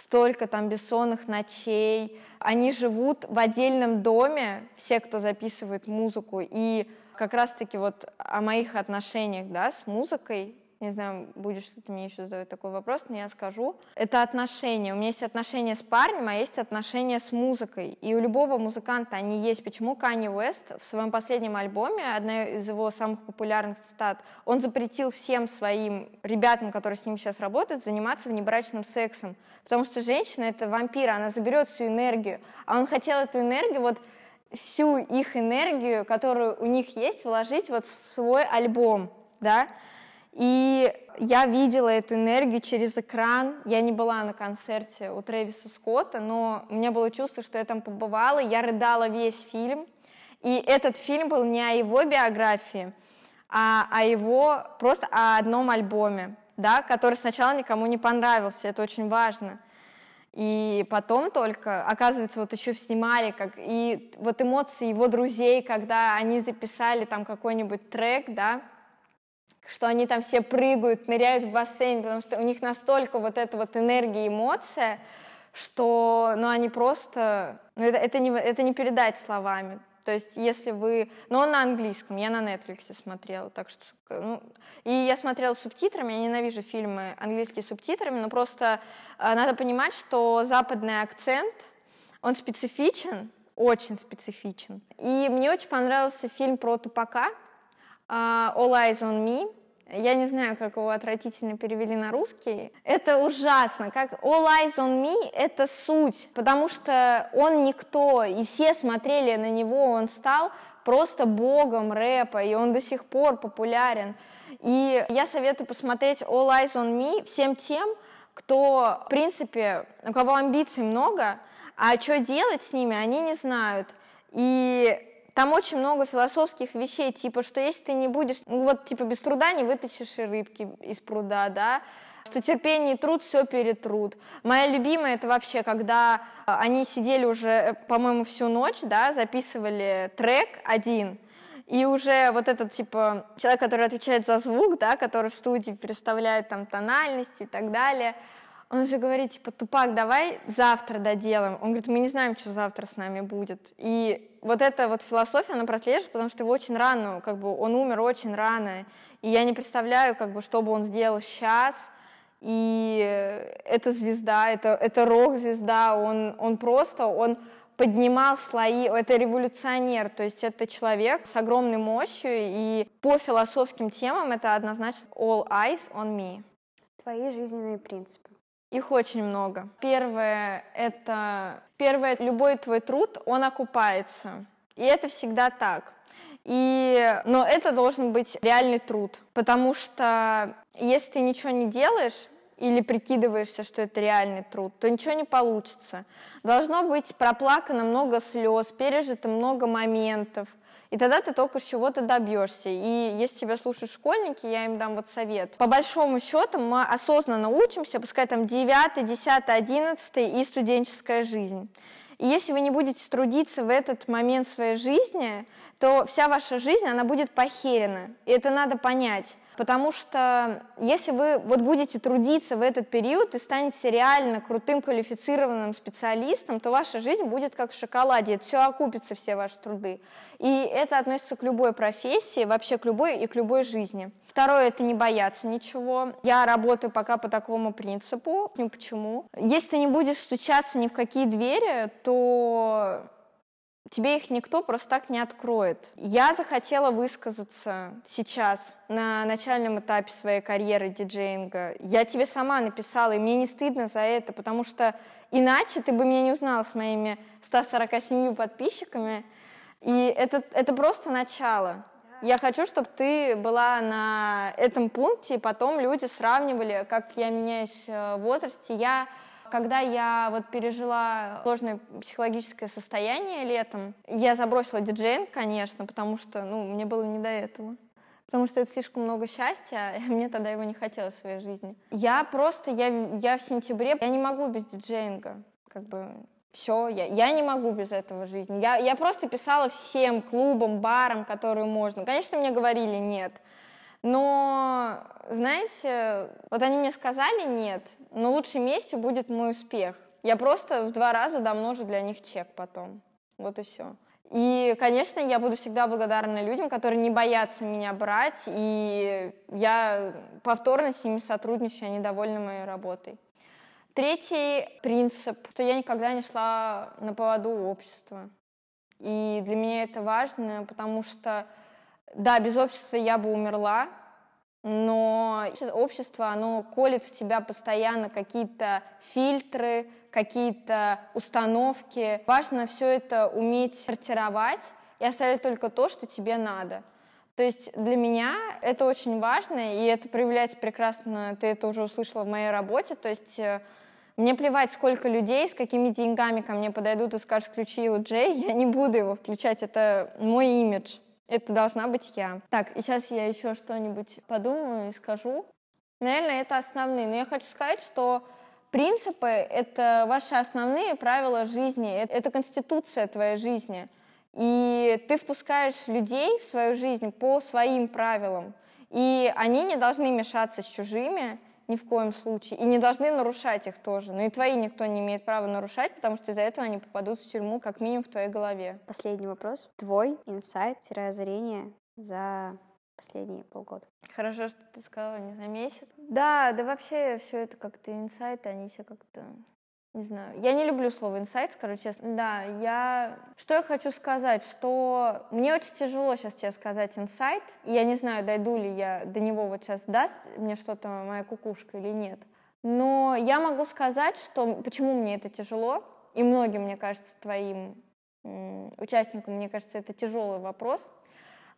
столько там бессонных ночей. Они живут в отдельном доме, все, кто записывает музыку, и как раз-таки вот о моих отношениях, да, с музыкой, не знаю, будешь ты мне еще задавать такой вопрос, но я скажу. Это отношения. У меня есть отношения с парнем, а есть отношения с музыкой. И у любого музыканта они есть. Почему Канни Уэст в своем последнем альбоме, одна из его самых популярных цитат, он запретил всем своим ребятам, которые с ним сейчас работают, заниматься внебрачным сексом. Потому что женщина — это вампир, она заберет всю энергию. А он хотел эту энергию вот всю их энергию, которую у них есть, вложить вот в свой альбом, да. И я видела эту энергию через экран. Я не была на концерте у Трэвиса Скотта, но у меня было чувство, что я там побывала. Я рыдала весь фильм. И этот фильм был не о его биографии, а о его просто о одном альбоме, да, который сначала никому не понравился. Это очень важно. И потом только, оказывается, вот еще снимали, как, и вот эмоции его друзей, когда они записали там какой-нибудь трек, да, что они там все прыгают, ныряют в бассейн, потому что у них настолько вот эта вот энергия, эмоция, что, ну, они просто, ну, это, это, не, это не передать словами. То есть, если вы... Ну, он на английском, я на Netflix смотрела, так что... Ну, и я смотрела субтитрами, я ненавижу фильмы английские субтитрами, но просто э, надо понимать, что западный акцент, он специфичен, очень специфичен. И мне очень понравился фильм про Тупака, э, All Eyes on Me, я не знаю, как его отвратительно перевели на русский. Это ужасно. Как All Eyes on Me — это суть, потому что он никто, и все смотрели на него, он стал просто богом рэпа, и он до сих пор популярен. И я советую посмотреть All Eyes on Me всем тем, кто, в принципе, у кого амбиций много, а что делать с ними, они не знают. И там очень много философских вещей, типа, что если ты не будешь, ну вот, типа, без труда не вытащишь и рыбки из пруда, да, что терпение и труд все перетрут. Моя любимая это вообще, когда они сидели уже, по-моему, всю ночь, да, записывали трек один, и уже вот этот, типа, человек, который отвечает за звук, да, который в студии представляет там тональности и так далее, он уже говорит, типа, Тупак, давай завтра доделаем. Он говорит, мы не знаем, что завтра с нами будет. И вот эта вот философия, она прослеживается, потому что его очень рано, как бы, он умер очень рано. И я не представляю, как бы, что бы он сделал сейчас. И это звезда, это, это рок-звезда, он, он просто, он поднимал слои, это революционер, то есть это человек с огромной мощью, и по философским темам это однозначно all eyes on me. Твои жизненные принципы. Их очень много. Первое — это... Первое — любой твой труд, он окупается. И это всегда так. И... Но это должен быть реальный труд, потому что если ты ничего не делаешь, или прикидываешься, что это реальный труд, то ничего не получится. Должно быть проплакано много слез, пережито много моментов, и тогда ты только чего-то добьешься. И если тебя слушают школьники, я им дам вот совет. По большому счету мы осознанно учимся, пускай там 9, 10, 11 и студенческая жизнь. И если вы не будете трудиться в этот момент своей жизни, то вся ваша жизнь, она будет похерена. И это надо понять потому что если вы вот будете трудиться в этот период и станете реально крутым квалифицированным специалистом, то ваша жизнь будет как в шоколаде, это все окупится, все ваши труды. И это относится к любой профессии, вообще к любой и к любой жизни. Второе – это не бояться ничего. Я работаю пока по такому принципу. Ну, почему? Если ты не будешь стучаться ни в какие двери, то тебе их никто просто так не откроет. Я захотела высказаться сейчас на начальном этапе своей карьеры диджеинга. Я тебе сама написала, и мне не стыдно за это, потому что иначе ты бы меня не узнала с моими 147 подписчиками. И это, это просто начало. Я хочу, чтобы ты была на этом пункте, и потом люди сравнивали, как я меняюсь э, в возрасте. Я когда я вот пережила сложное психологическое состояние летом, я забросила диджейнг, конечно, потому что, ну, мне было не до этого. Потому что это слишком много счастья, и мне тогда его не хотелось в своей жизни. Я просто, я, я в сентябре, я не могу без диджейнга. Как бы все, я, я не могу без этого жизни. Я, я просто писала всем клубам, барам, которые можно. Конечно, мне говорили нет. Но, знаете, вот они мне сказали нет, но лучшей местью будет мой успех. Я просто в два раза домножу для них чек потом. Вот и все. И, конечно, я буду всегда благодарна людям, которые не боятся меня брать, и я повторно с ними сотрудничаю, они довольны моей работой. Третий принцип, что я никогда не шла на поводу общества. И для меня это важно, потому что да, без общества я бы умерла, но общество, оно колет в тебя постоянно какие-то фильтры, какие-то установки. Важно все это уметь сортировать и оставить только то, что тебе надо. То есть для меня это очень важно, и это проявляется прекрасно, ты это уже услышала в моей работе. То есть э, мне плевать, сколько людей, с какими деньгами ко мне подойдут и скажут, включи LJ, я не буду его включать, это мой имидж. Это должна быть я. Так, и сейчас я еще что-нибудь подумаю и скажу. Наверное, это основные. Но я хочу сказать, что принципы — это ваши основные правила жизни, это конституция твоей жизни. И ты впускаешь людей в свою жизнь по своим правилам. И они не должны мешаться с чужими, ни в коем случае. И не должны нарушать их тоже. Но и твои никто не имеет права нарушать, потому что из-за этого они попадут в тюрьму как минимум в твоей голове. Последний вопрос. Твой инсайт-озарение за последние полгода. Хорошо, что ты сказала не за месяц. Да, да вообще все это как-то инсайты, они все как-то не знаю. Я не люблю слово инсайт, скажу честно. Да, я... Что я хочу сказать, что мне очень тяжело сейчас тебе сказать инсайт. И я не знаю, дойду ли я до него вот сейчас, даст мне что-то моя кукушка или нет. Но я могу сказать, что почему мне это тяжело, и многим, мне кажется, твоим участникам, мне кажется, это тяжелый вопрос.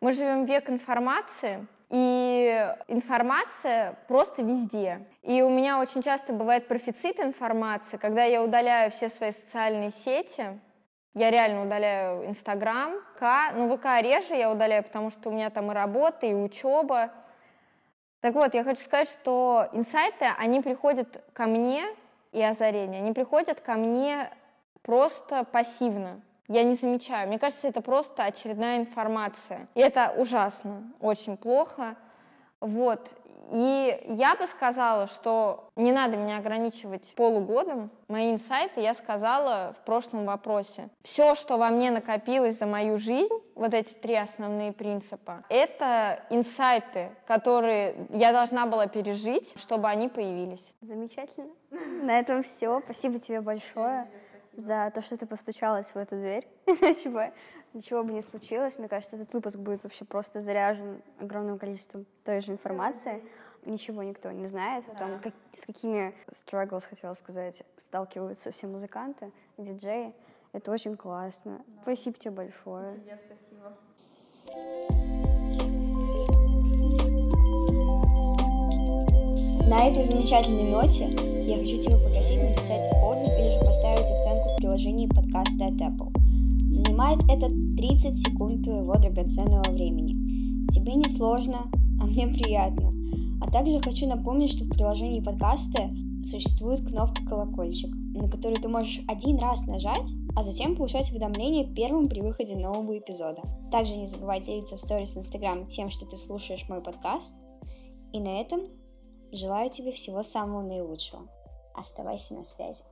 Мы живем в век информации, и информация просто везде. И у меня очень часто бывает профицит информации, когда я удаляю все свои социальные сети, Я реально удаляю Инстаграм, ВК. Ну, ВК реже я удаляю, потому что у меня там и работа, и учеба. Так вот, я хочу сказать, что инсайты, они приходят ко мне, и озарения, они приходят ко мне просто пассивно. Я не замечаю. Мне кажется, это просто очередная информация. И это ужасно, очень плохо. Вот. И я бы сказала, что не надо меня ограничивать полугодом. Мои инсайты я сказала в прошлом вопросе. Все, что во мне накопилось за мою жизнь, вот эти три основные принципа, это инсайты, которые я должна была пережить, чтобы они появились. Замечательно. На этом все. Спасибо тебе большое за то, что ты постучалась в эту дверь. Ничего, ничего бы не случилось. Мне кажется, этот выпуск будет вообще просто заряжен огромным количеством той же информации. Ничего никто не знает о том, как, с какими struggles, хотела сказать, сталкиваются все музыканты, диджеи. Это очень классно. Да. Спасибо тебе большое. Тебе спасибо. На этой замечательной ноте я хочу тебя попросить написать отзыв или же поставить оценку в приложении подкаста от Apple. Занимает это 30 секунд твоего драгоценного времени. Тебе не сложно, а мне приятно. А также хочу напомнить, что в приложении подкаста существует кнопка колокольчик, на которую ты можешь один раз нажать, а затем получать уведомления первым при выходе нового эпизода. Также не забывай делиться в сторис Инстаграм тем, что ты слушаешь мой подкаст. И на этом Желаю тебе всего самого наилучшего. Оставайся на связи.